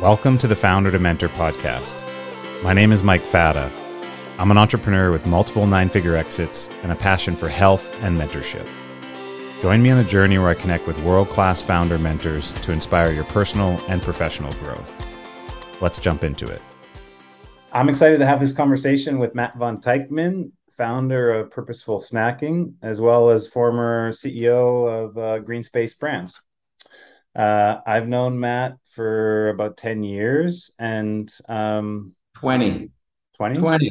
Welcome to the Founder to Mentor podcast. My name is Mike Fata. I'm an entrepreneur with multiple nine figure exits and a passion for health and mentorship. Join me on a journey where I connect with world class founder mentors to inspire your personal and professional growth. Let's jump into it. I'm excited to have this conversation with Matt Von Teichman, founder of Purposeful Snacking, as well as former CEO of uh, Green Space Brands. Uh, I've known Matt for about 10 years and um, 20. 20? 20.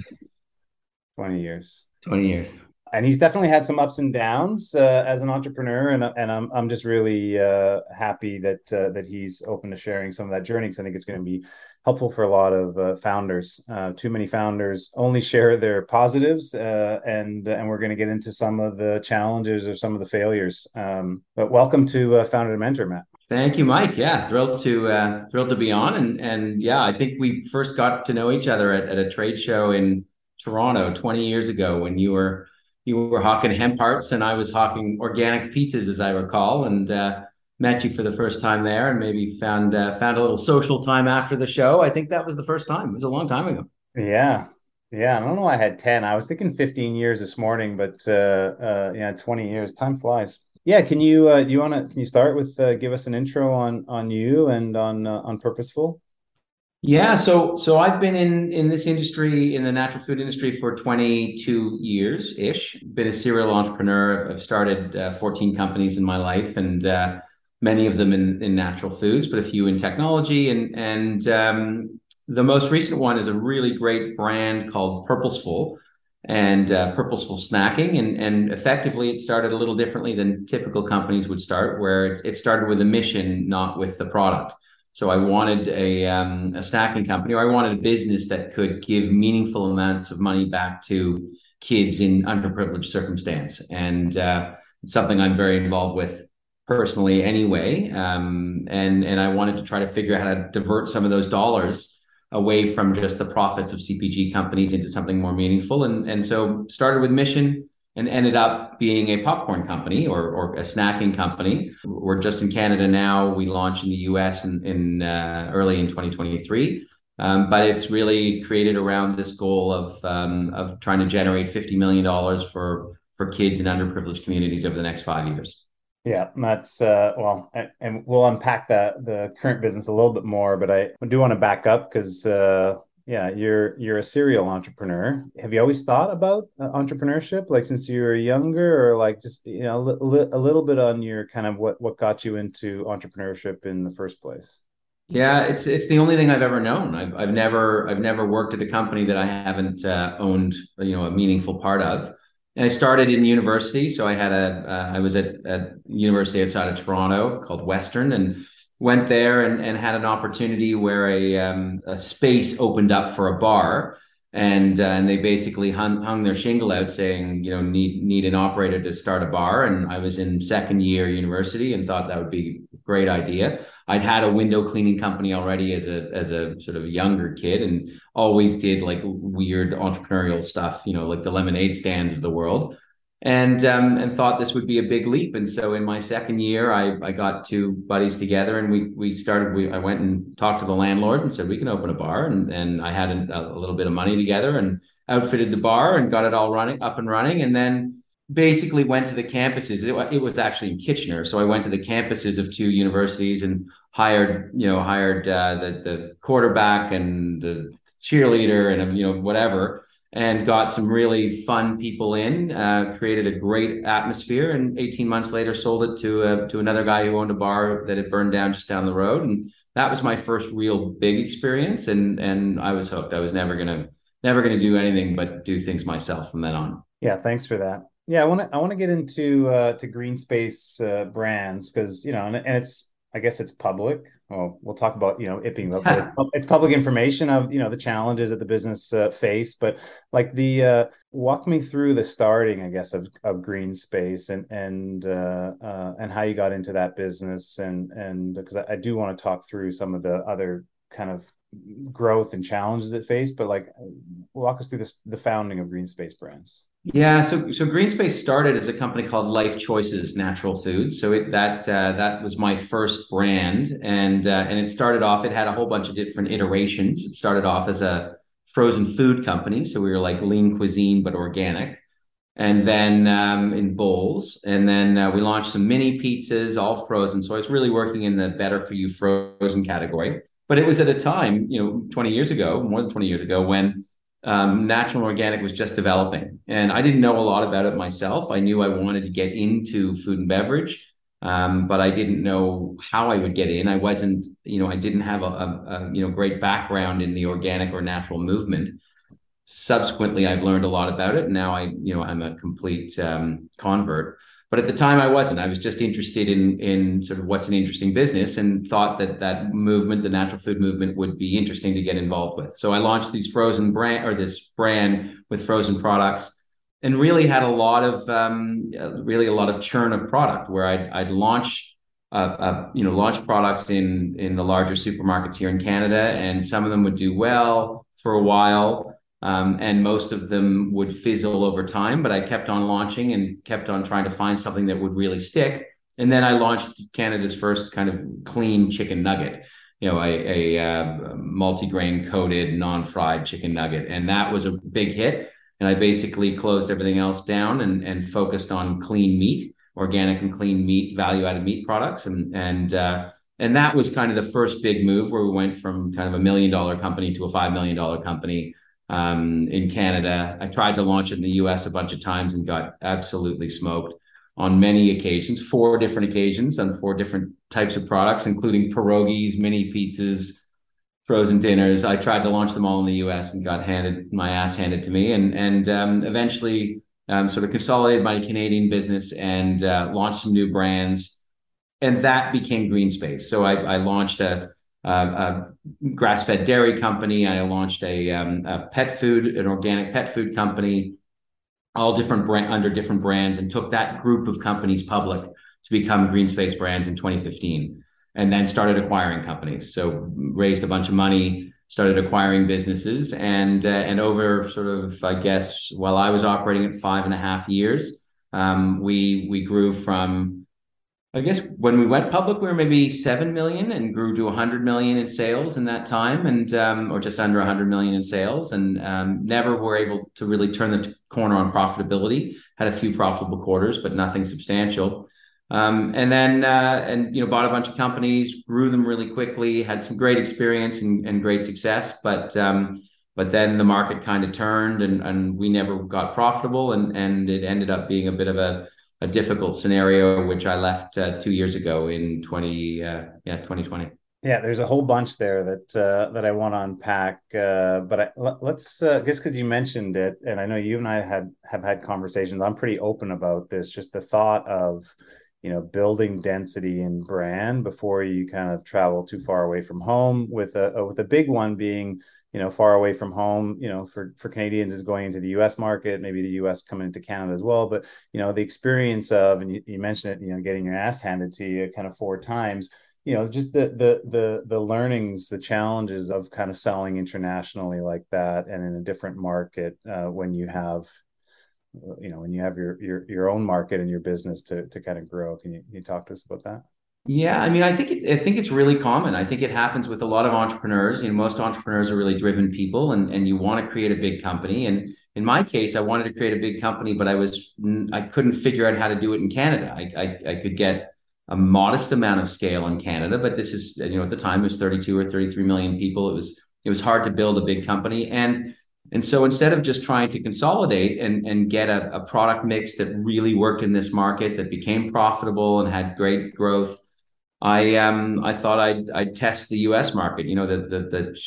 20 years. 20 years. And he's definitely had some ups and downs uh, as an entrepreneur, and and I'm I'm just really uh, happy that uh, that he's open to sharing some of that journey because I think it's going to be helpful for a lot of uh, founders. Uh, too many founders only share their positives, uh, and and we're going to get into some of the challenges or some of the failures. Um, but welcome to Founder to Mentor, Matt. Thank you, Mike. Yeah, thrilled to uh, thrilled to be on, and and yeah, I think we first got to know each other at, at a trade show in Toronto 20 years ago when you were you were hawking hemp hearts and I was hawking organic pizzas, as I recall, and uh, met you for the first time there, and maybe found uh, found a little social time after the show. I think that was the first time. It was a long time ago. Yeah, yeah. I don't know. I had 10. I was thinking 15 years this morning, but uh, uh, yeah, 20 years. Time flies. Yeah, can you uh, do you want to can you start with uh, give us an intro on on you and on uh, on Purposeful? Yeah, so so I've been in in this industry in the natural food industry for 22 years ish. Been a serial entrepreneur. I've started uh, 14 companies in my life, and uh, many of them in in natural foods, but a few in technology. And and um, the most recent one is a really great brand called Purposeful and uh, purposeful snacking. And, and effectively, it started a little differently than typical companies would start, where it, it started with a mission, not with the product. So I wanted a, um, a snacking company, or I wanted a business that could give meaningful amounts of money back to kids in underprivileged circumstance. And uh, it's something I'm very involved with personally anyway. Um, and, and I wanted to try to figure out how to divert some of those dollars away from just the profits of CPG companies into something more meaningful. And, and so started with mission and ended up being a popcorn company or, or a snacking company. We're just in Canada now. We launched in the US in, in uh, early in 2023. Um, but it's really created around this goal of um, of trying to generate $50 million for for kids in underprivileged communities over the next five years. Yeah, that's uh, well, and, we'll unpack that the current business a little bit more. But I do want to back up because uh, yeah, you're you're a serial entrepreneur. Have you always thought about uh, entrepreneurship, like since you were younger, or like just you know a, li- a little bit on your kind of what what got you into entrepreneurship in the first place? Yeah, it's it's the only thing I've ever known. I've I've never I've never worked at a company that I haven't uh, owned you know a meaningful part of and I started in university. So I had a uh, I was at a university outside of Toronto called Western and went there and, and had an opportunity where a, um, a space opened up for a bar. And, uh, and they basically hung, hung their shingle out saying, you know, need need an operator to start a bar. And I was in second year university and thought that would be a great idea. I'd had a window cleaning company already as a as a sort of younger kid and always did like weird entrepreneurial stuff, you know, like the lemonade stands of the world. And um, and thought this would be a big leap. And so in my second year, I, I got two buddies together and we we started. We I went and talked to the landlord and said we can open a bar. And and I had a, a little bit of money together and outfitted the bar and got it all running up and running. And then basically went to the campuses. It, it, was actually in Kitchener, so I went to the campuses of two universities and hired, you know, hired uh, the the quarterback and the cheerleader and you know whatever, and got some really fun people in. Uh, created a great atmosphere, and 18 months later, sold it to uh, to another guy who owned a bar that had burned down just down the road, and that was my first real big experience. And and I was hooked. I was never gonna never gonna do anything but do things myself from then on. Yeah, thanks for that. Yeah, I want to I want to get into uh, to green space uh, brands because you know, and, and it's I guess it's public. Well, we'll talk about you know it being it's, it's, public information of you know the challenges that the business uh, face. But like the uh, walk me through the starting, I guess, of, of green space and and uh, uh, and how you got into that business and and because I, I do want to talk through some of the other kind of growth and challenges it faced, but like walk us through this the founding of Green Space Brands. Yeah, so so Green Space started as a company called Life Choices Natural Foods. So it, that uh, that was my first brand, and uh, and it started off. It had a whole bunch of different iterations. It started off as a frozen food company, so we were like lean cuisine but organic, and then um, in bowls, and then uh, we launched some mini pizzas, all frozen. So I was really working in the better for you frozen category. But it was at a time, you know, 20 years ago, more than 20 years ago, when um, natural and organic was just developing. And I didn't know a lot about it myself. I knew I wanted to get into food and beverage, um, but I didn't know how I would get in. I wasn't, you know, I didn't have a, a, a, you know great background in the organic or natural movement. Subsequently, I've learned a lot about it. Now I, you know, I'm a complete um, convert. But at the time, I wasn't. I was just interested in in sort of what's an interesting business, and thought that that movement, the natural food movement, would be interesting to get involved with. So I launched these frozen brand or this brand with frozen products, and really had a lot of um, really a lot of churn of product where I'd I'd launch. Uh, uh, you know, launch products in in the larger supermarkets here in Canada, and some of them would do well for a while, um, and most of them would fizzle over time. But I kept on launching and kept on trying to find something that would really stick. And then I launched Canada's first kind of clean chicken nugget, you know, a, a uh, multi-grain coated, non-fried chicken nugget, and that was a big hit. And I basically closed everything else down and and focused on clean meat, organic and clean meat, value-added meat products, and and uh, and that was kind of the first big move where we went from kind of a million dollar company to a five million dollar company um, in Canada. I tried to launch it in the US a bunch of times and got absolutely smoked on many occasions, four different occasions on four different types of products, including pierogies, mini pizzas, frozen dinners. I tried to launch them all in the US and got handed my ass handed to me, and and um, eventually um, sort of consolidated my Canadian business and uh, launched some new brands, and that became Green Space. So I, I launched a a grass-fed dairy company. I launched a, um, a, pet food, an organic pet food company, all different brand under different brands, and took that group of companies public to become Green Space Brands in 2015, and then started acquiring companies. So raised a bunch of money, started acquiring businesses, and uh, and over sort of I guess while I was operating at five and a half years, um, we we grew from I guess when we went public, we were maybe seven million and grew to 100 million in sales in that time, and um, or just under 100 million in sales, and um, never were able to really turn the corner on profitability. Had a few profitable quarters, but nothing substantial. Um, and then uh, and you know bought a bunch of companies, grew them really quickly, had some great experience and, and great success, but um, but then the market kind of turned, and and we never got profitable, and and it ended up being a bit of a a difficult scenario, which I left uh, two years ago in 20, uh, yeah, 2020. Yeah, there's a whole bunch there that uh, that I want to unpack, uh, but let's uh, just because you mentioned it, and I know you and I had have had conversations. I'm pretty open about this. Just the thought of, you know, building density in brand before you kind of travel too far away from home. With a with a big one being you know far away from home you know for for canadians is going into the us market maybe the us coming into canada as well. But you know the experience of and you, you mentioned it you know getting your ass handed to you kind of four times you know just the the the the learnings the challenges of kind of selling internationally like that and in a different market uh, when you have you know when you have your your your own market and your business to to kind of grow. Can you, can you talk to us about that yeah, I mean, I think it's I think it's really common. I think it happens with a lot of entrepreneurs. You know, most entrepreneurs are really driven people, and and you want to create a big company. And in my case, I wanted to create a big company, but I was I couldn't figure out how to do it in Canada. I I, I could get a modest amount of scale in Canada, but this is you know at the time it was 32 or 33 million people. It was it was hard to build a big company, and and so instead of just trying to consolidate and and get a, a product mix that really worked in this market that became profitable and had great growth I um I thought I'd I'd test the U.S. market. You know the the, the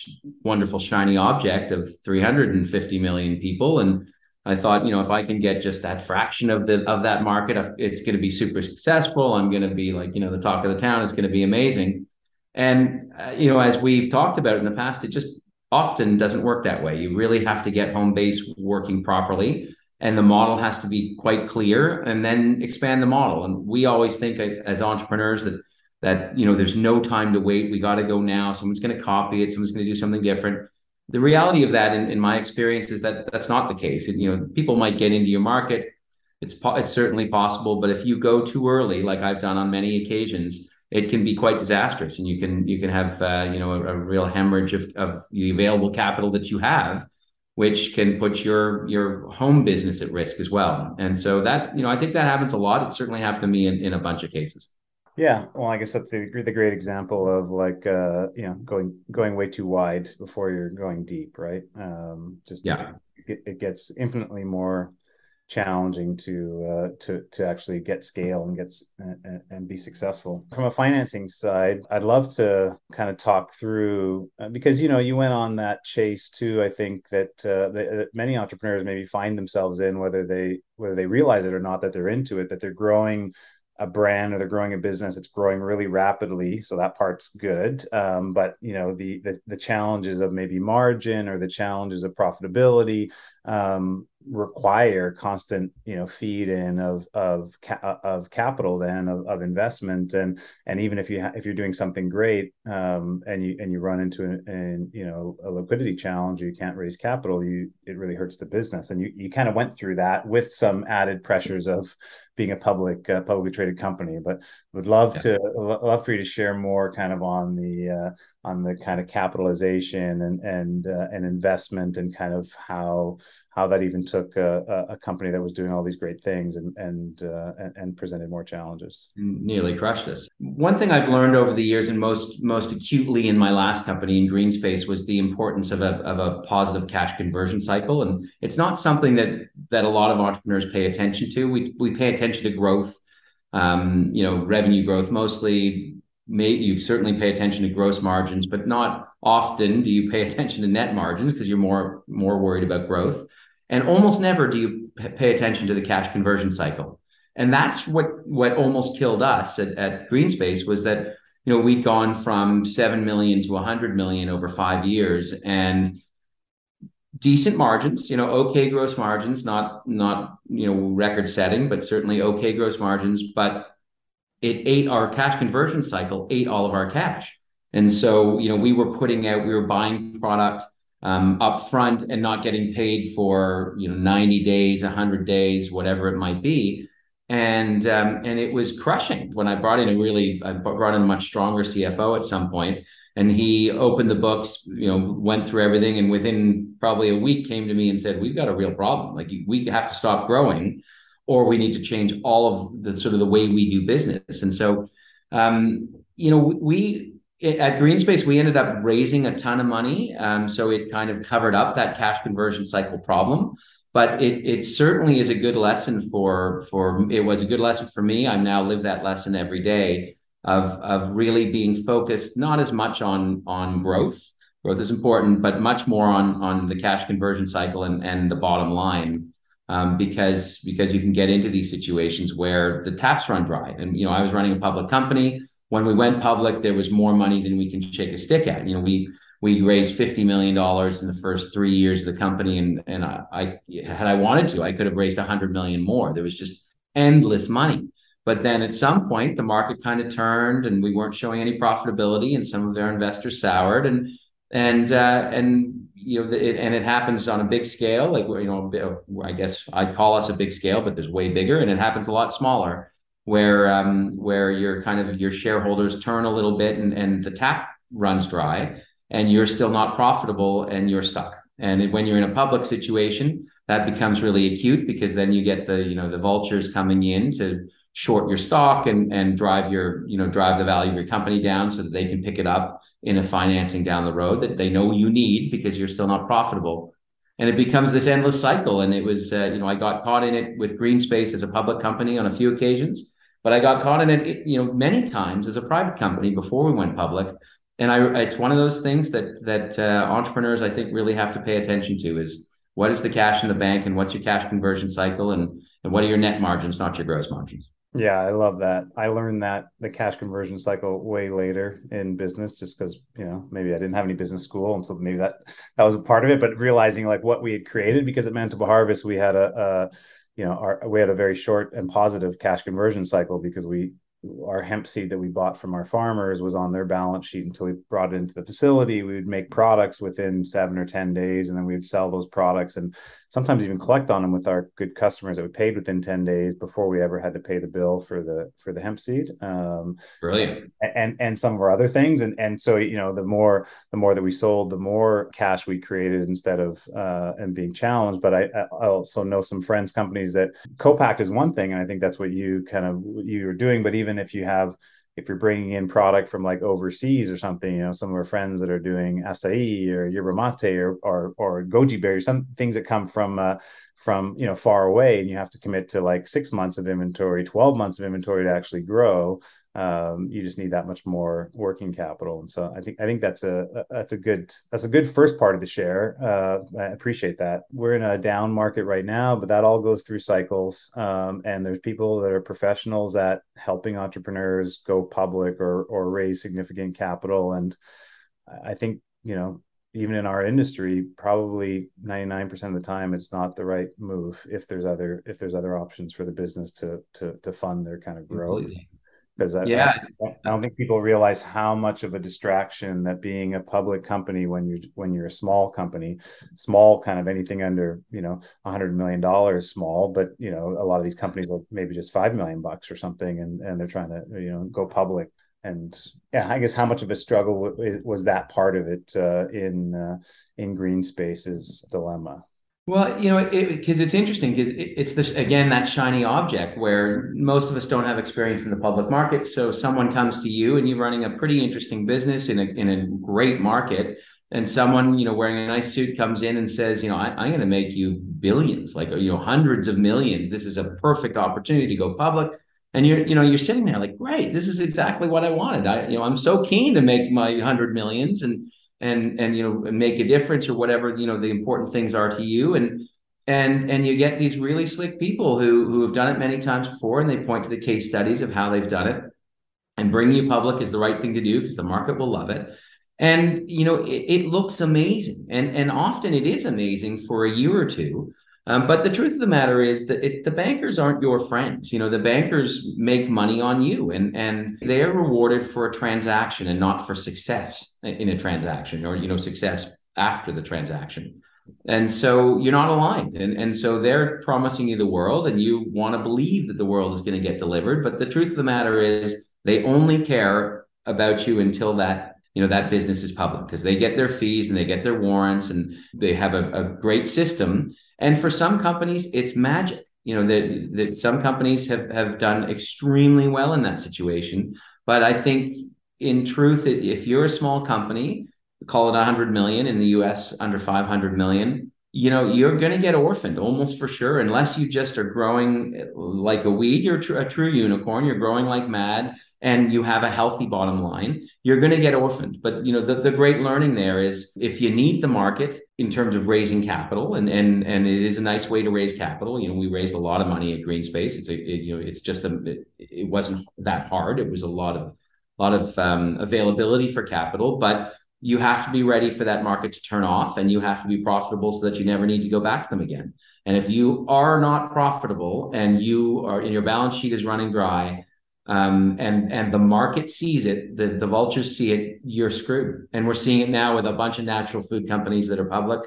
wonderful shiny object of 350 million people, and I thought you know if I can get just that fraction of the of that market, it's going to be super successful. I'm going to be like you know the talk of the town. It's going to be amazing. And uh, you know as we've talked about in the past, it just often doesn't work that way. You really have to get home base working properly and the model has to be quite clear and then expand the model and we always think as entrepreneurs that that you know there's no time to wait. We got to go now. Someone's going to copy it. Someone's going to do something different. The reality of that, in, in my experience, is that that's not the case. And, you know, people might get into your market. It's po- it's certainly possible, but if you go too early, like I've done on many occasions, it can be quite disastrous, and you can you can have uh, you know a, a real hemorrhage of, of the available capital that you have which can put your your home business at risk as well. And so that you know, I think that happens a lot. It certainly happened to me in, in a bunch of cases. Yeah, well, I guess that's the the great example of like uh, you know going going way too wide before you're going deep, right? Um, just yeah, it, it gets infinitely more challenging to uh, to to actually get scale and get and, and, be successful. From a financing side, I'd love to kind of talk through uh, because you know you went on that chase too. I think that, uh, that many entrepreneurs maybe find themselves in whether they whether they realize it or not that they're into it that they're growing a brand or they're growing a business it's growing really rapidly so that part's good. Um, but you know the, the, the challenges of maybe margin or the challenges of profitability um, require constant you know feed in of of of capital then of, of investment. And and even if you ha- if you're doing something great um, and you and you run into an, an, you know a liquidity challenge or you can't raise capital you it really hurts the business. And you you kind of went through that with some added pressures of being a public uh, publicly traded company. But would love yeah. to love for you to share more kind of on the uh, on the kind of capitalization and and uh, and investment and kind of how how that even took a, a company that was doing all these great things and and, uh, and, presented more challenges. Nearly crushed us. One thing I've learned over the years, and most most acutely in my last company in Greenspace, was the importance of a of a positive cash conversion cycle. And it's not something that that a lot of entrepreneurs pay attention to. We we pay attention to growth, um, you know, revenue growth mostly. May you certainly pay attention to gross margins, but not often do you pay attention to net margins because you're more more worried about growth. And almost never do you pay attention to the cash conversion cycle. And that's what what almost killed us at, at Greenspace was that you know we'd gone from 7 million to 100 million over 5 years and decent margins, you know, okay gross margins, not not you know record setting, but certainly okay gross margins, but it ate our cash conversion cycle, ate all of our cash. And so, you know, we were putting out, we were buying product um, up front and not getting paid for you know 90 days 100 days whatever it might be. And um, and it was crushing when i brought in a really i brought in a much stronger cfo at some point and he opened the books you know went through everything and within probably a week came to me and said we've got a real problem. Like we have to stop growing or we need to change all of the sort of the way we do business. And so um, you know we at Greenspace, we ended up raising a ton of money. Um, so it kind of covered up that cash conversion cycle problem. But it it certainly is a good lesson for for it was a good lesson for me. I now live that lesson every day of of really being focused not as much on on growth. Growth is important, but much more on on the cash conversion cycle and and the bottom line. Um, because because you can get into these situations where the taps run dry. And you know, I was running a public company when we went public, there was more money than we can shake a stick at. You know, we we raised fifty million dollars in the first three years of the company, and and I, I had I wanted to, I could have raised a hundred million more. There was just endless money. But then at some point, the market kind of turned, and we weren't showing any profitability, and some of their investors soured, and and uh, and you know, it, and it happens on a big scale. Like you know, I guess I'd call us a big scale, but there's way bigger, and it happens a lot smaller where um, where your kind of your shareholders turn a little bit and, and the tap runs dry and you're still not profitable and you're stuck. And when you're in a public situation, that becomes really acute because then you get the you know the vultures coming in to short your stock and and drive your you know drive the value of your company down so that they can pick it up in a financing down the road that they know you need because you're still not profitable and it becomes this endless cycle. And it was, uh, you know, I got caught in it with Greenspace as a public company on a few occasions, but I got caught in it, you know, many times as a private company before we went public. And I, it's one of those things that that uh, entrepreneurs I think really have to pay attention to is what is the cash in the bank and what's your cash conversion cycle and and what are your net margins, not your gross margins. Yeah, I love that. I learned that the cash conversion cycle way later in business, just because you know maybe I didn't have any business school, and so maybe that that was a part of it. But realizing like what we had created, because at Manitoba Harvest we had a, a you know our, we had a very short and positive cash conversion cycle because we our hemp seed that we bought from our farmers was on their balance sheet until we brought it into the facility. We would make products within seven or 10 days, and then we would sell those products and sometimes even collect on them with our good customers that we paid within 10 days before we ever had to pay the bill for the for the hemp seed. Um, Brilliant. And and some of our other things. And and so you know, the more the more that we sold, the more cash we created instead of uh, and being challenged. But I, I also know some friends companies that co-pack is one thing, and I think that's what you kind of you are doing. But even if you have if you're bringing in product from like overseas or something, you know, some of our friends that are doing acai or yerba mate or or, or goji berry, some things that come from uh, from you know far away, and you have to commit to like six months of inventory, twelve months of inventory to actually grow um, you just need that much more working capital. And so I think I think that's a that's a good that's a good first part of the share. Uh, I appreciate that. We're in a down market right now, but that all goes through cycles. Um, and there's people that are professionals at helping entrepreneurs go public or or raise significant capital. And I think you know even in our industry probably 99% of the time it's not the right move if there's other if there's other options for the business to to to fund their kind of growth Completely because I, yeah. I, I, don't think people realize how much of a distraction that being a public company when you when you're a small company, small kind of anything under you know a hundred million dollars small, but you know a lot of these companies are maybe just five million bucks or something, and and they're trying to you know go public. And yeah, I guess how much of a struggle was that part of it uh, in uh, in Green Space's dilemma? Well, you know, because it, it's interesting because it, it's this again that shiny object where most of us don't have experience in the public market. So someone comes to you and you're running a pretty interesting business in a in a great market, and someone you know wearing a nice suit comes in and says, you know, I, am going to make you billions, like you know, hundreds of millions. This is a perfect opportunity to go public. And you're, you know, you're sitting there like, great, this is exactly what I wanted. I, you know, I'm so keen to make my hundred millions and and and you know make a difference or whatever you know the important things are to you. And and and you get these really slick people who who have done it many times before and they point to the case studies of how they've done it. And bringing you public is the right thing to do because the market will love it. And you know it, it looks amazing. And and often it is amazing for a year or two um, but the truth of the matter is that it, the bankers aren't your friends. You know, the bankers make money on you, and and they are rewarded for a transaction and not for success in a transaction, or you know, success after the transaction. And so you're not aligned, and and so they're promising you the world, and you want to believe that the world is going to get delivered. But the truth of the matter is, they only care about you until that you know that business is public because they get their fees and they get their warrants and they have a, a great system and for some companies, it's magic. You know, that that some companies have have done extremely well in that situation. But I think in truth, if you're a small company, call it 100 million in the US under 500 million, you know, you're going to get orphaned almost for sure, unless you just are growing eh, like a weed. You're a true unicorn. You're growing like mad and you have a healthy bottom line, you're going to get orphaned. But you know, the, the great learning there is if you need the market in terms of raising capital, and and and it is a nice way to raise capital. You know, we raised a lot of money at Greenspace. It's a it, you know, it's just a it, it, wasn't that hard. It was a lot of lot of um, availability for capital, but you have to be ready for that market to turn off, and you have to be profitable so that you never need to go back to them again. And if you are not profitable and you are and your balance sheet is running dry um, and and the market sees it, the, the vultures see it, you're screwed. And we're seeing it now with a bunch of natural food companies that are public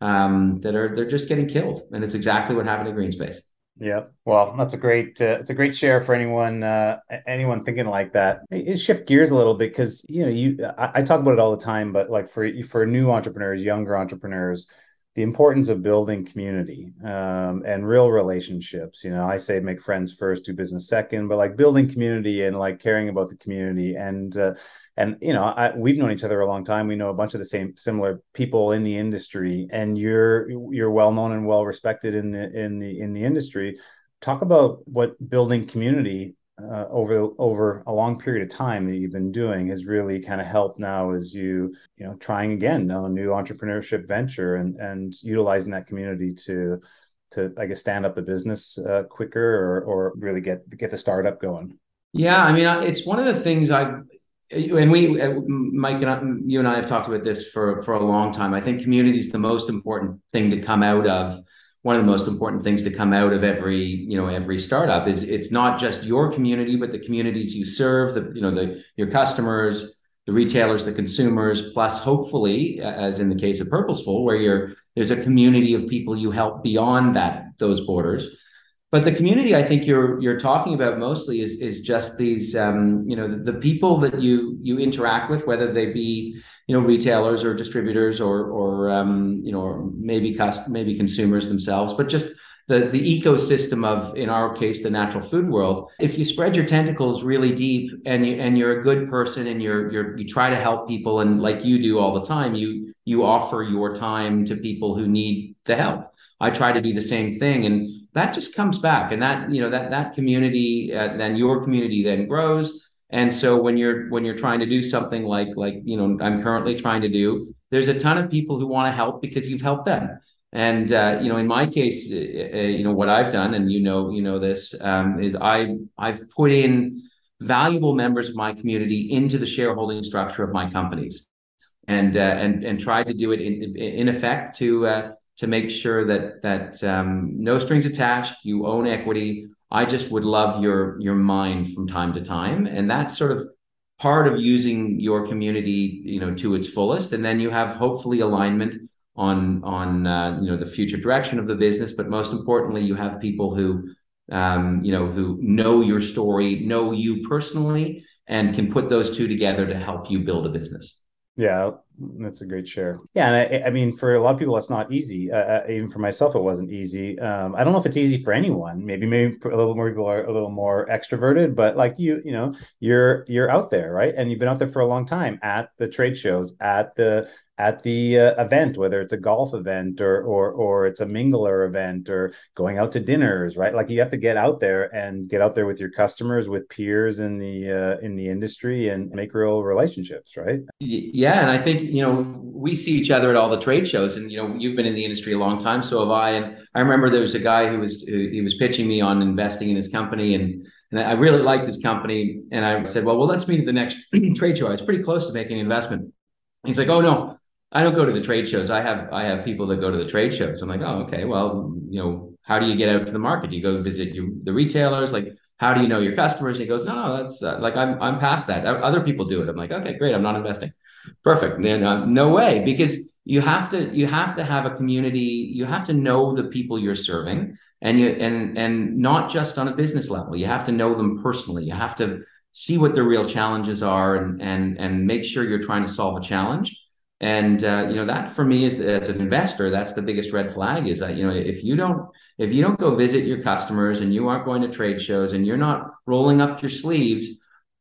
um, that are they're just getting killed. And it's exactly what happened to Greenspace. Yeah, well, that's a great uh, it's a great share for anyone uh, anyone thinking like that. It, shift gears a little bit because you know you I, I talk about it all the time, but like for for new entrepreneurs, younger entrepreneurs, the importance of building community um, and real relationships. You know, I say make friends first, do business second, but like building community and like caring about the community. And uh, and you know, I, we've known each other a long time. We know a bunch of the same similar people in the industry, and you're you're well known and well respected in the in the in the industry. Talk about what building community uh, over over a long period of time that you've been doing has really kind of helped now as you you know trying again on a new entrepreneurship venture and and utilizing that community to to I guess stand up the business uh, quicker or or really get get the startup going. Yeah, I mean it's one of the things I and we uh, Mike and I, you and I have talked about this for for a long time. I think community is the most important thing to come out of one of the most important things to come out of every you know every startup is it's not just your community but the communities you serve the you know the your customers the retailers the consumers plus hopefully as in the case of purposeful where you're there's a community of people you help beyond that those borders but the community i think you're you're talking about mostly is is just these um, you know the, the, people that you you interact with whether they be you know retailers or distributors or or um, you know or maybe cost maybe consumers themselves but just the the ecosystem of in our case the natural food world. If you spread your tentacles really deep and you and you're a good person and you're you're you try to help people and like you do all the time you you offer your time to people who need the help. I try to do the same thing and that just comes back and that you know that that community uh, then your community then grows. And so when you're when you're trying to do something like like you know i'm currently trying to do there's a ton of people who want to help because you've helped them. And uh, you know in my case uh, uh, you know what i've done and you know you know this um, is i i've put in valuable members of my community into the shareholding structure of my companies. And uh, and and tried to do it in in effect to uh, to make sure that that um, no strings attached. You own equity. I just would love your your mind from time to time, and that's sort of part of using your community, you know, to its fullest. And then you have hopefully alignment on on uh, you know the future direction of the business. But most importantly, you have people who um, you know who know your story, know you personally, and can put those two together to help you build a business. Yeah, that's a great share. Yeah, and I, I mean, for a lot of people, that's not easy. Uh, uh, even for myself, it wasn't easy. Um, I don't know if it's easy for anyone. Maybe, maybe a little more people are a little more extroverted, but like you, you know, you're you're out there, right? And you've been out there for a long time at the trade shows, at the at the uh, event, whether it's a golf event or or or it's a mingler event or going out to dinners, right? Like you have to get out there and get out there with your customers, with peers in the uh, in the industry, and make real relationships, right? Yeah, and I think you know we see each other at all the trade shows, and you know you've been in the industry a long time, so have I. And I remember there was a guy who was he was pitching me on investing in his company, and and I really liked his company, and I said, well, well, let's meet at the next trade show. I was pretty close to making an investment. He's like, oh no, I don't go to the trade shows. I have I have people that go to the trade shows. I'm like, oh, okay. Well, you know, how do you get out to the market? You go visit your, the retailers. Like, how do you know your customers? he goes, no, no, that's uh, like I'm I'm past that. Other people do it. I'm like, okay, great. I'm not investing. Perfect. Then uh, no way because you have to you have to have a community. You have to know the people you're serving, and you and and not just on a business level. You have to know them personally. You have to see what their real challenges are, and and and make sure you're trying to solve a challenge and uh, you know that for me is as an investor that's the biggest red flag is that you know if you don't if you don't go visit your customers and you aren't going to trade shows and you're not rolling up your sleeves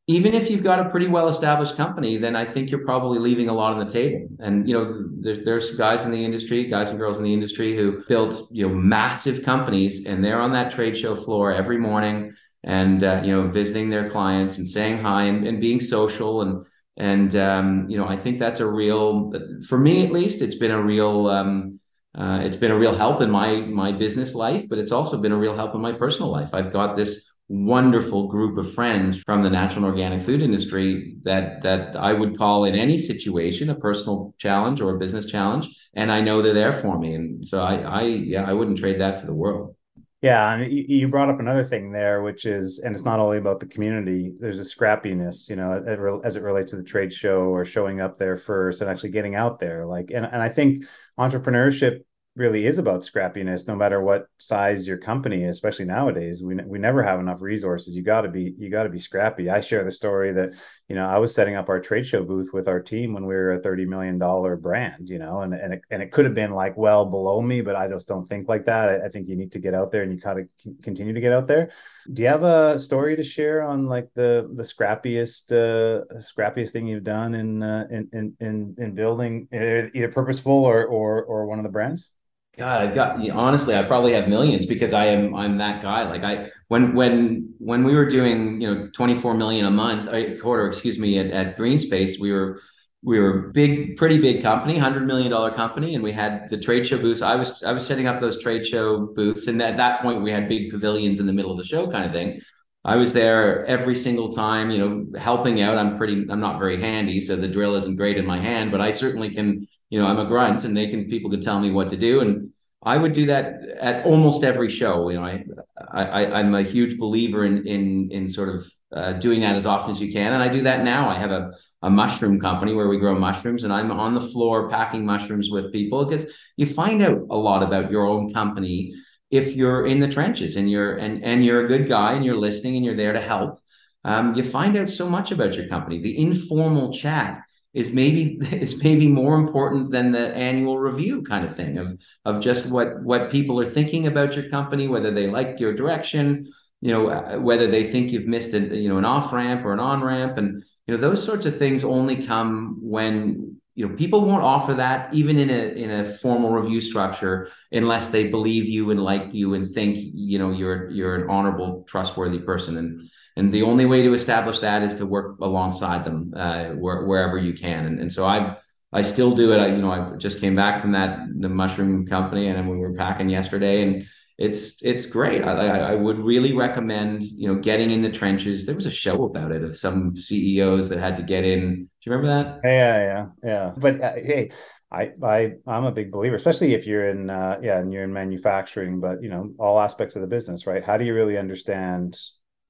even if you've got a pretty well established company then i think you're probably leaving a lot on the table. And you know there's, there's guys in the industry guys and girls in the industry who built you know massive companies and they're on that trade show floor every morning and uh, you know visiting their clients and saying hi and, and being social. And and um, you know i think that's a real for me at least it's been a real um, uh, it's been a real help in my my business life but it's also been a real help in my personal life. I've got this wonderful group of friends from the natural and organic food industry that that i would call in any situation a personal challenge or a business challenge and i know they're there for me and so i i yeah i wouldn't trade that for the world yeah, and you brought up another thing there, which is, and it's not only about the community. There's a scrappiness, you know, as it relates to the trade show or showing up there first and actually getting out there. Like, and and I think entrepreneurship really is about scrappiness no matter what size your company is especially nowadays we, we never have enough resources. You got to be you got to be scrappy. I share the story that you know i was setting up our trade show booth with our team when we were a 30 million dollar brand you know and and it, and it could have been like well below me but i just don't think like that. I, I think you need to get out there and you gotta continue to get out there. Do you have a story to share on like the the scrappiest uh scrappiest thing you've done in uh, in, in in in building either purposeful or or or one of the brands God, I've got honestly, I probably have millions because I am I'm that guy. Like I when when when we were doing you know 24 million a month a quarter, excuse me, at, at Greenspace, we were we were a big, pretty big company, hundred million dollar company, and we had the trade show booths. I was I was setting up those trade show booths, and at that point we had big pavilions in the middle of the show, kind of thing. I was there every single time, you know, helping out. I'm pretty, I'm not very handy, so the drill isn't great in my hand, but I certainly can you know, I'm a grunt and they can, people can tell me what to do. And I would do that at almost every show. You know, I, I I'm a huge believer in in in sort of uh, doing that as often as you can, and I do that now. I have a a mushroom company where we grow mushrooms, and I'm on the floor packing mushrooms with people because you find out a lot about your own company if you're in the trenches and you're and and you're a good guy and you're listening and you're there to help. Um, you find out so much about your company. The informal chat is maybe is maybe more important than the annual review kind of thing of of just what what people are thinking about your company, whether they like your direction, you know, uh, whether they think you've missed a you know an off ramp or an on ramp, and you know those sorts of things only come when you know people won't offer that even in a in a formal review structure unless they believe you and like you and think you know you're you're an honorable trustworthy person. And and the only way to establish that is to work alongside them uh, where, wherever you can. And, and so I I still do it. I you know I just came back from that the mushroom company, and we were packing yesterday, and it's it's great. I, I would really recommend you know getting in the trenches. There was a show about it of some CEOs that had to get in. Do you remember that? Yeah, yeah, yeah. But uh, hey, I, I I'm a big believer, especially if you're in uh, yeah, and you're in manufacturing, but you know all aspects of the business, right? How do you really understand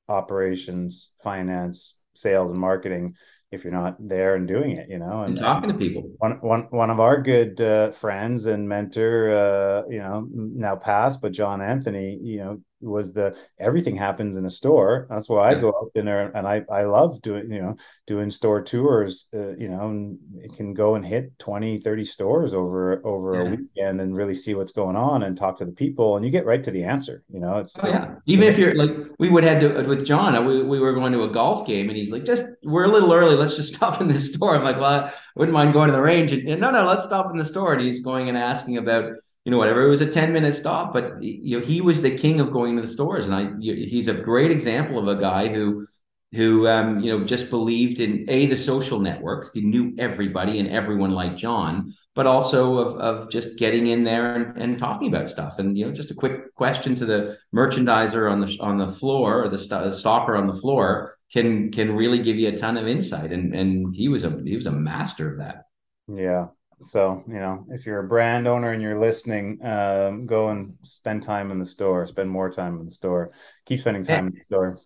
operations, finance, sales, and marketing if you're not there and doing it, you know, and, and talking to people. One, one, one of our good uh, friends and mentor, uh, you know, now passed, but John Anthony, you know, was the everything happens in a store. That's why I go out there and I I love doing you know doing store tours. Uh, you know, and it can go and hit 20, 30 stores over over yeah. a weekend and really see what's going on and talk to the people and you get right to the answer. You know, it's oh, yeah. Even if you're like we would have to with John, uh, we we were going to a golf game and he's like, just we're a little early. Let's just stop in this store. I'm like, well, I wouldn't mind going to the range. And, and no, no, let's stop in the store. And he's going and asking about you know whatever it was a 10 minute stop but you know he was the king of going to the stores. And i he's a great example of a guy who who um, you know just believed in a the social network. He knew everybody and everyone like john but also of, of just getting in there and, and talking about stuff. And you know just a quick question to the merchandiser on the on the floor or the, st- stalker on the floor can can really give you a ton of insight. And and he was a he was a master of that. Yeah so, you know, if you're a brand owner and you're listening, um, go and spend time in the store, spend more time in the store, keep spending time in the store.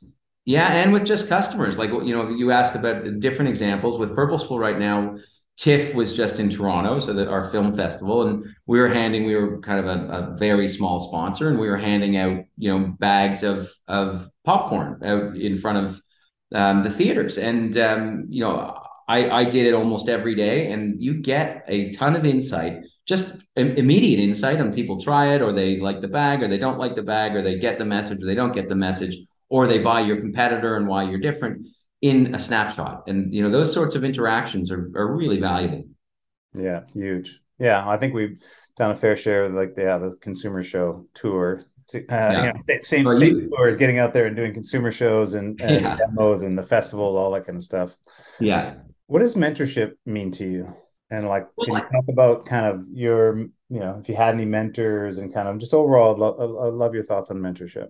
Yeah. And with just customers, like, you know, you asked about different examples with Purposeful right now. TIFF was just in Toronto, so that our film festival, and we were handing, we were kind of a, a, very small sponsor, and we were handing out, you know, bags of of popcorn out in front of um, the theaters, and um, you know, I, I did it almost every day, and you get a ton of insight, just immediate insight on people try it, or they like the bag, or they don't like the bag, or they get the message, or they don't get the message, or they buy your competitor and why you're different in a snapshot. And you know those sorts of interactions are are really valuable. Yeah, huge. Yeah, I think we've done a fair share of like the, yeah, the consumer show tour to, uh, yeah. you know, same, same tours, getting out there and doing consumer shows and, and yeah. demos and the festivals, all that kind of stuff. Yeah. What does mentorship mean to you? And like, can you talk about kind of your, you know, if you had any mentors and kind of just overall, I'd, lo- I'd love your thoughts on mentorship.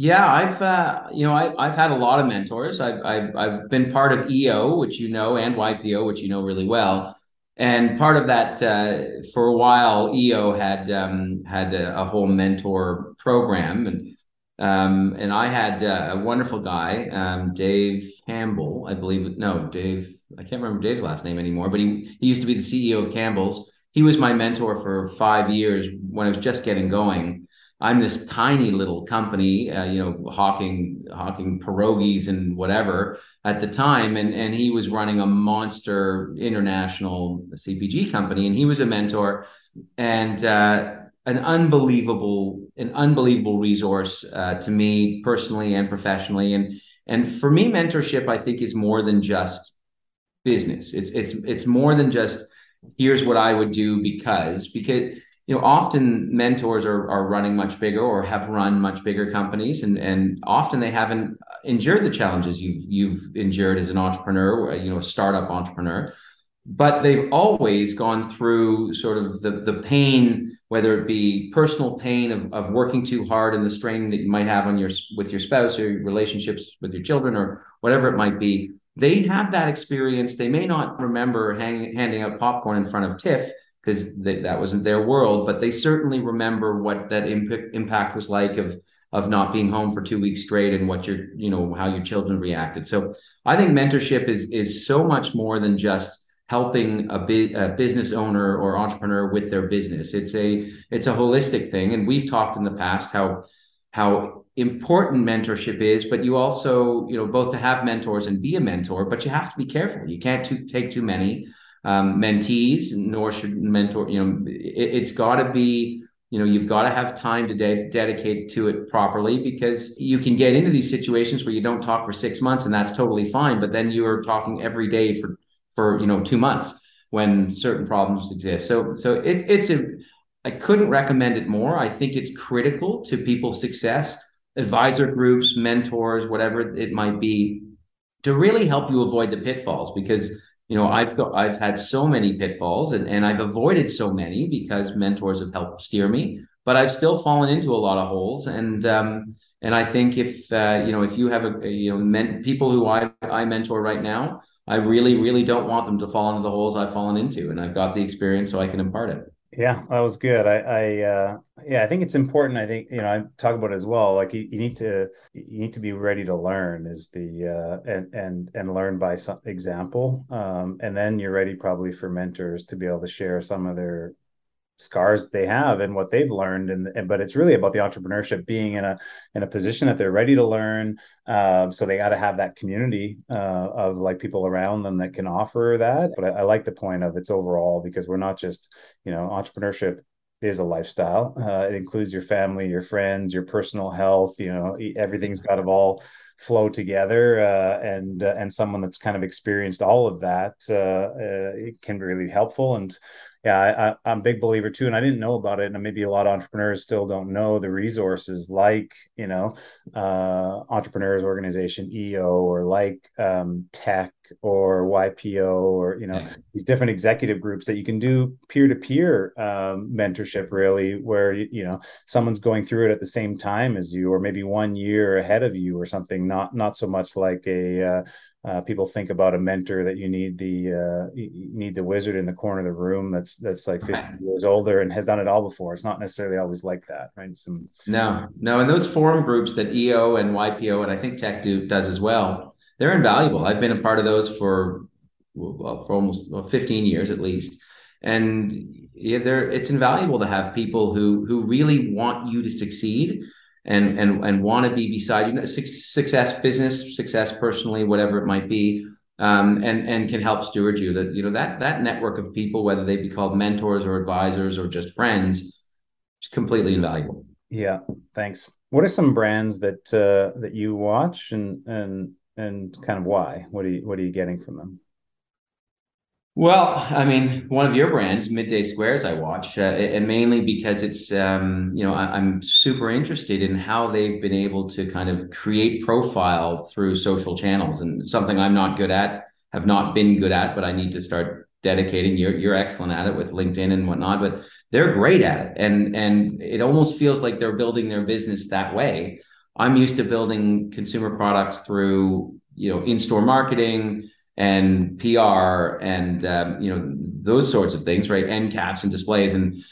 Yeah, I've uh, you know I, have had a lot of mentors. I've, I've I've been part of EO, which you know, and YPO, which you know really well. And part of that, uh, for a while, EO had um, had a, a, whole mentor program, and um, and I had uh, a wonderful guy, um, Dave Campbell, I believe. No, Dave. I can't remember Dave's last name anymore, but he he used to be the CEO of Campbell's. He was my mentor for five years when I was just getting going. I'm this tiny little company, uh, you know, hawking hawking pierogies and whatever at the time, and and he was running a monster international CPG company, and he was a mentor and uh, an unbelievable an unbelievable resource uh, to me personally and professionally, and and for me, mentorship I think is more than just business. It's it's it's more than just here's what I would do because because you know often mentors are are running much bigger or have run much bigger companies and and often they haven't endured the challenges you've you've endured as an entrepreneur uh, you know a startup entrepreneur but they've always gone through sort of the the pain whether it be personal pain of, of working too hard and the strain that you might have on your with your spouse or your relationships with your children or whatever it might be they have that experience. They may not remember hang, handing out popcorn in front of TIFF because that wasn't their world, but they certainly remember what that imp- impact was like of of not being home for two weeks straight and what your you know how your children reacted. So I think mentorship is is so much more than just helping a, bi- a business owner or entrepreneur with their business. It's a it's a holistic thing, and we've talked in the past how how important mentorship is but you also you know both to have mentors and be a mentor but you have to be careful. You can't too, take too many um, mentees nor should mentor you know it, has got to be you know you've got to have time to de- dedicate to it properly because you can get into these situations where you don't talk for six months and that's totally fine but then you are talking every day for for you know two months when certain problems exist. So so it, it's a i couldn't recommend it more. I think it's critical to people's success advisor groups, mentors, whatever it might be, to really help you avoid the pitfalls. Because you know I've got I've had so many pitfalls, and and I've avoided so many because mentors have helped steer me. But I've still fallen into a lot of holes, and um, and I think if uh, you know if you have a, you know men, people who I I mentor right now, I really really don't want them to fall into the holes I've fallen into, and I've got the experience so I can impart it. Yeah, that was good. I, I, uh, yeah, I think it's important. I think you know, I talk about as well. Like you, you need to, you need to be ready to learn is the, uh, and and and learn by some example, um, and then you're ready probably for mentors to be able to share some of their scars they have and what they've learned and, and, but it's really about the entrepreneurship being in a in a position that they're ready to learn. Uh, so they got to have that community uh, of like people around them that can offer that. But I, I, like the point of it's overall because we're not just you know entrepreneurship is a lifestyle. Uh, it includes your family your friends your personal health you know everything's got to all flow together uh, and uh, and someone that's kind of experienced all of that uh, uh it can be really helpful. And yeah I, am a big believer too and i didn't know about it and maybe a lot of entrepreneurs still don't know the resources like you know uh, entrepreneurs organization eo or like um, TEC or ypo or you know yeah. these different executive groups that you can do peer-to-peer um, mentorship really where you know someone's going through it at the same time as you or maybe one year ahead of you or something not not so much like a uh, uh, people think about a mentor that you need the uh, you need the wizard in the corner of the room that's that's like 50 right. years older and has done it all before. It's not necessarily always like that, right? Some no, no, and those forum groups that EO and YPO and I think TEC do does as well. They're invaluable. I've been a part of those for well, for almost 15 years at least, and yeah, they're it's invaluable to have people who who really want you to succeed and and and want to be beside you. Success business success personally whatever it might be um, and and can help steward you. That you know that that network of people whether they be called mentors or advisors or just friends is completely invaluable. Yeah thanks. What are some brands that uh, that you watch and and and kind of why what are you what are you getting from them well, I mean, one of your brands, Midday Squares, I watch, uh, and mainly because it's, um, you know, I, am super interested in how they've been able to kind of create profile through social channels, and something I'm not good at, have not been good at, but I need to start dedicating. You're you're excellent at it with LinkedIn and whatnot, but they're great at it, and and it almost feels like they're building their business that way. I'm used to building consumer products through, you know, in-store marketing and PR and um, you know those sorts of things, right? End caps and displays, and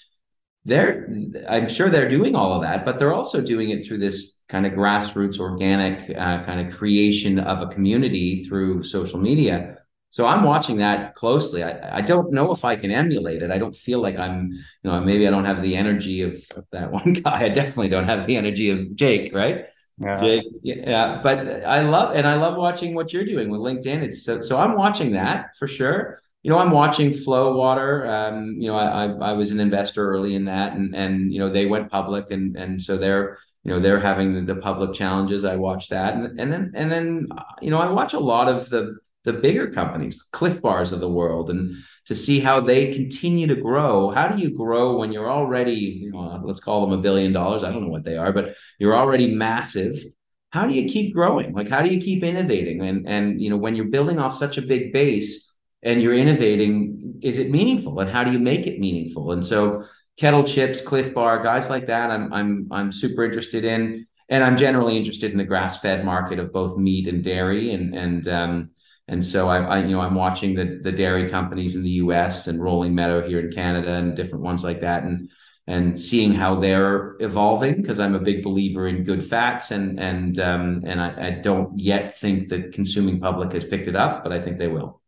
they're I'm sure they're doing all of that, but they're also doing it through this kind of grassroots, organic uh, kind of creation of a community through social media. So I'm watching that closely. I, I don't know if I can emulate it. I don't feel like I'm, you know, maybe I don't have the energy of, of that one guy. I definitely don't have the energy of Jake, right? Yeah. Jake, yeah, but I love and I love watching what you're doing with LinkedIn. It's so, so I'm watching that for sure. You know, I'm watching Flow Water. Um, you know, I, I, I was an investor early in that, and and you know they went public, and and so they're you know they're having the, the public challenges. I watch that, and and then and then you know I watch a lot of the the bigger companies, Clif Bars of the world, and to see how they continue to grow. How do you grow when you're already, you know, let's call them a billion dollars? I don't know what they are, but you're already massive. How do you keep growing? Like, how do you keep innovating? And and you know, when you're building off such a big base and you're innovating, is it meaningful? And how do you make it meaningful? And so, Kettle Chips, Clif Bar, guys like that, I'm I'm I'm super interested in, and I'm generally interested in the grass-fed market of both meat and dairy, and and um, and so I, I, you know, I'm watching the the dairy companies in the U.S. and Rolling Meadow here in Canada and different ones like that, and and seeing how they're evolving because I'm a big believer in good fats and and um, and I, I don't yet think that consuming public has picked it up, but I think they will.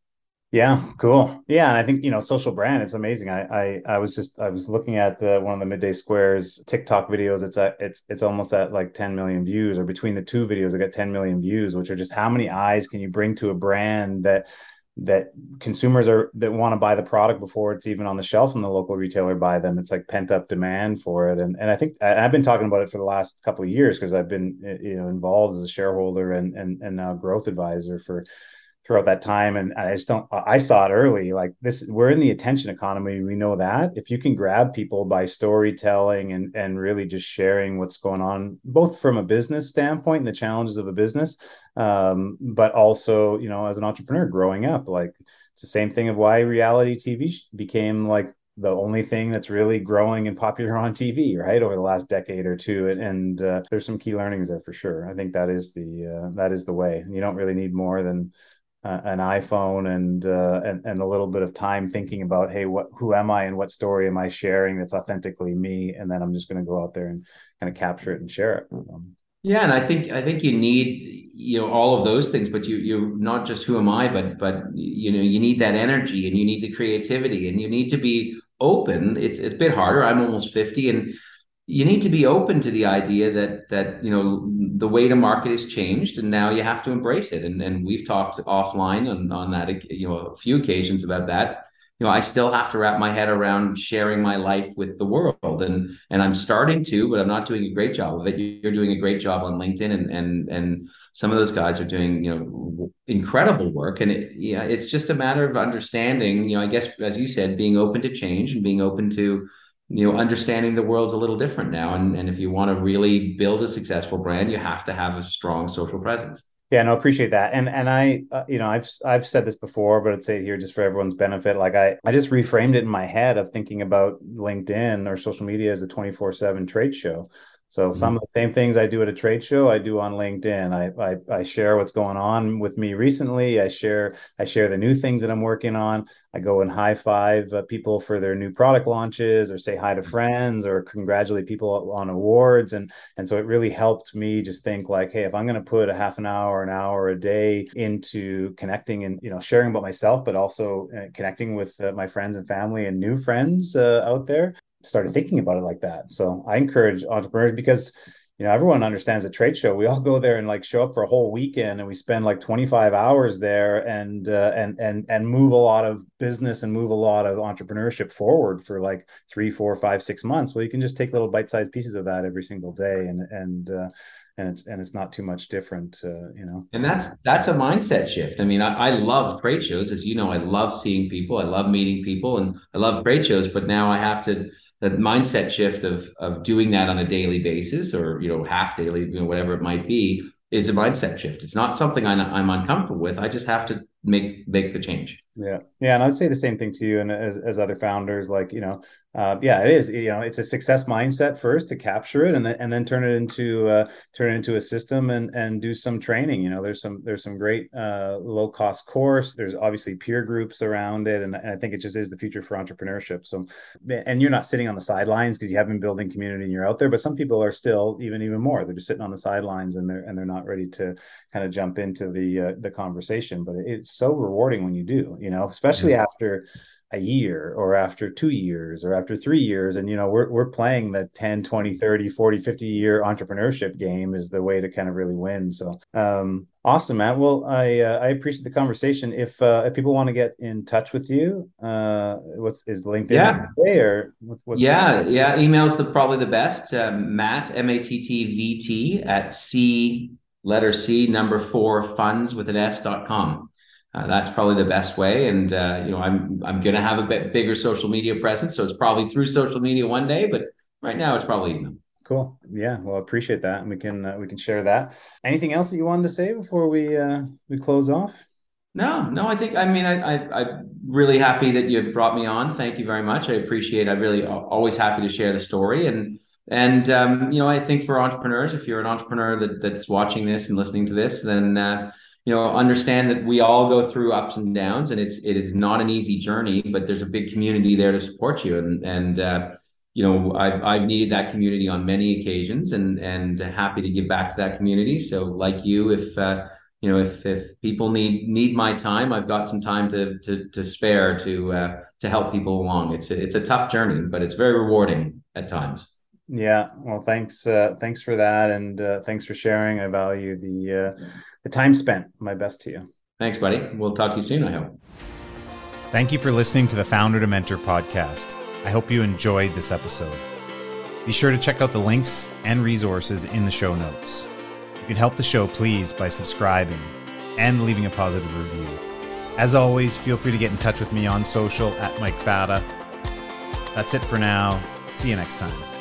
Yeah, cool. Yeah, and I think you know social brand. It's amazing. I I, I was just I was looking at the, one of the midday squares TikTok videos. It's at it's it's almost at like 10 million views, or between the two videos, I got 10 million views, which are just how many eyes can you bring to a brand that that consumers are that want to buy the product before it's even on the shelf and the local retailer buy them. It's like pent up demand for it, and and I think I've been talking about it for the last couple of years because I've been eh, you know involved as a shareholder and and and now growth advisor for throughout that time. And I just don't, I saw it early. Like this, we're in the attention economy. We know that if you can grab people by storytelling and, and really just sharing what's going on, both from a business standpoint and the challenges of a business, um, but also, you know, as an entrepreneur growing up, like it's the same thing of why reality TV became like the only thing that's really growing and popular on TV, right, over the last decade or two. And, and uh, there's some key learnings there for sure. I think that is the uh, that is the way. You don't really need more than uh, an iPhone and, uh, and and a little bit of time thinking about hey what who am I and what story am I sharing that's authentically me and then I'm just going to go out there and kind of capture it and share it. Um, yeah, and I think I think you need you know all of those things, but you you're not just who am I, but but you know you need that energy and you need the creativity and you need to be open. It's it's a bit harder. I'm almost fifty and you need to be open to the idea that that you know the way to market has changed and now you have to embrace it. And and we've talked offline on on that you know a few occasions about that. You know i still have to wrap my head around sharing my life with the world and and i'm starting to but i'm not doing a great job of it. You're doing a great job on linkedin and and and some of those guys are doing you know incredible work. And it yeah it's just a matter of understanding you know i guess as you said being open to change and being open to you know understanding the world's a little different now. And, and if you want to really build a successful brand you have to have a strong social presence. Yeah no I appreciate that. And and i uh, you know i've i've said this before but i'd say here just for everyone's benefit. Like i i just reframed it in my head of thinking about linkedin or social media as a 24 7 trade show so mm-hmm. some of the same things I do at a trade show, I do on LinkedIn. I, I, I share what's going on with me recently. I share I share the new things that I'm working on. I go and high five uh, people for their new product launches, or say hi to mm-hmm. friends, or congratulate people on awards. And and so it really helped me just think like, hey, if I'm going to put a half an hour, an hour a day into connecting and you know sharing about myself, but also uh, connecting with uh, my friends and family and new friends uh, out there, started thinking about it like that. So I encourage entrepreneurs because you know everyone understands a trade show. We all go there and like show up for a whole weekend, and we spend like 25 hours there, and uh, and and and move a lot of business and move a lot of entrepreneurship forward for like three, four, five, six months. Well, you can just take little bite-sized pieces of that every single day, and and uh, and it's and it's not too much different, uh, you know. And that's that's a mindset shift. I mean, I, I love trade shows, as you know. I love seeing people. I love meeting people, and I love trade shows. But now I have to the mindset shift of of doing that on a daily basis or you know half daily you know whatever it might be is a mindset shift. It's not something I'm, I'm uncomfortable with. I just have to make make the change yeah yeah and i'd say the same thing to you and as, as other founders like you know uh, yeah, it is. You know, it's a success mindset first to capture it, and then and then turn it into uh, turn it into a system and and do some training. You know, there's some there's some great uh, low cost course. There's obviously peer groups around it, and, and I think it just is the future for entrepreneurship. So, and you're not sitting on the sidelines because you have been building community and you're out there, but some people are still even even more. They're just sitting on the sidelines and they're and they're not ready to kind of jump into the uh, the conversation. But it's so rewarding when you do. You know, especially mm-hmm. after a year or after two years or after three years. And you know we're, we're playing the 10 20 30 40 50 year entrepreneurship game is the way to kind of really win. So um awesome matt. Well i uh, i appreciate the conversation. If uh if people want to get in touch with you uh what's is linkedin yeah. or what's, what's yeah yeah email's the probably the best uh, matt m-a-t-t-v-t at c letter c number four funds with an s dot com uh, that's probably the best way. And uh, you know, I'm I'm going to have a bit bigger social media presence, so it's probably through social media one day. But right now, it's probably email. Cool. Yeah. Well, I appreciate that, and we can uh, we can share that. Anything else that you wanted to say before we uh, we close off? No, no. I think I mean I, I I'm really happy that you brought me on. Thank you very much. I appreciate. I really always happy to share the story and. And um, you know, I think for entrepreneurs, if you're an entrepreneur that, that's watching this and listening to this, then uh, you know understand that we all go through ups and downs and it's it is not an easy journey but there's a big community there to support you. And and uh, you know I've, I've needed that community on many occasions and and happy to give back to that community. So like you if uh, you know if if people need need my time i've got some time to to, to spare to uh, to help people along. It's a, it's a tough journey but it's very rewarding at times yeah, well, thanks, uh, thanks for that, and uh, thanks for sharing. I value the uh, the time spent. My best to you. Thanks, buddy. We'll talk to you soon. I hope. Thank you for listening to the Founder to Mentor podcast. I hope you enjoyed this episode. Be sure to check out the links and resources in the show notes. You can help the show, please, by subscribing and leaving a positive review. As always, feel free to get in touch with me on social at Mike Fata. That's it for now. See you next time.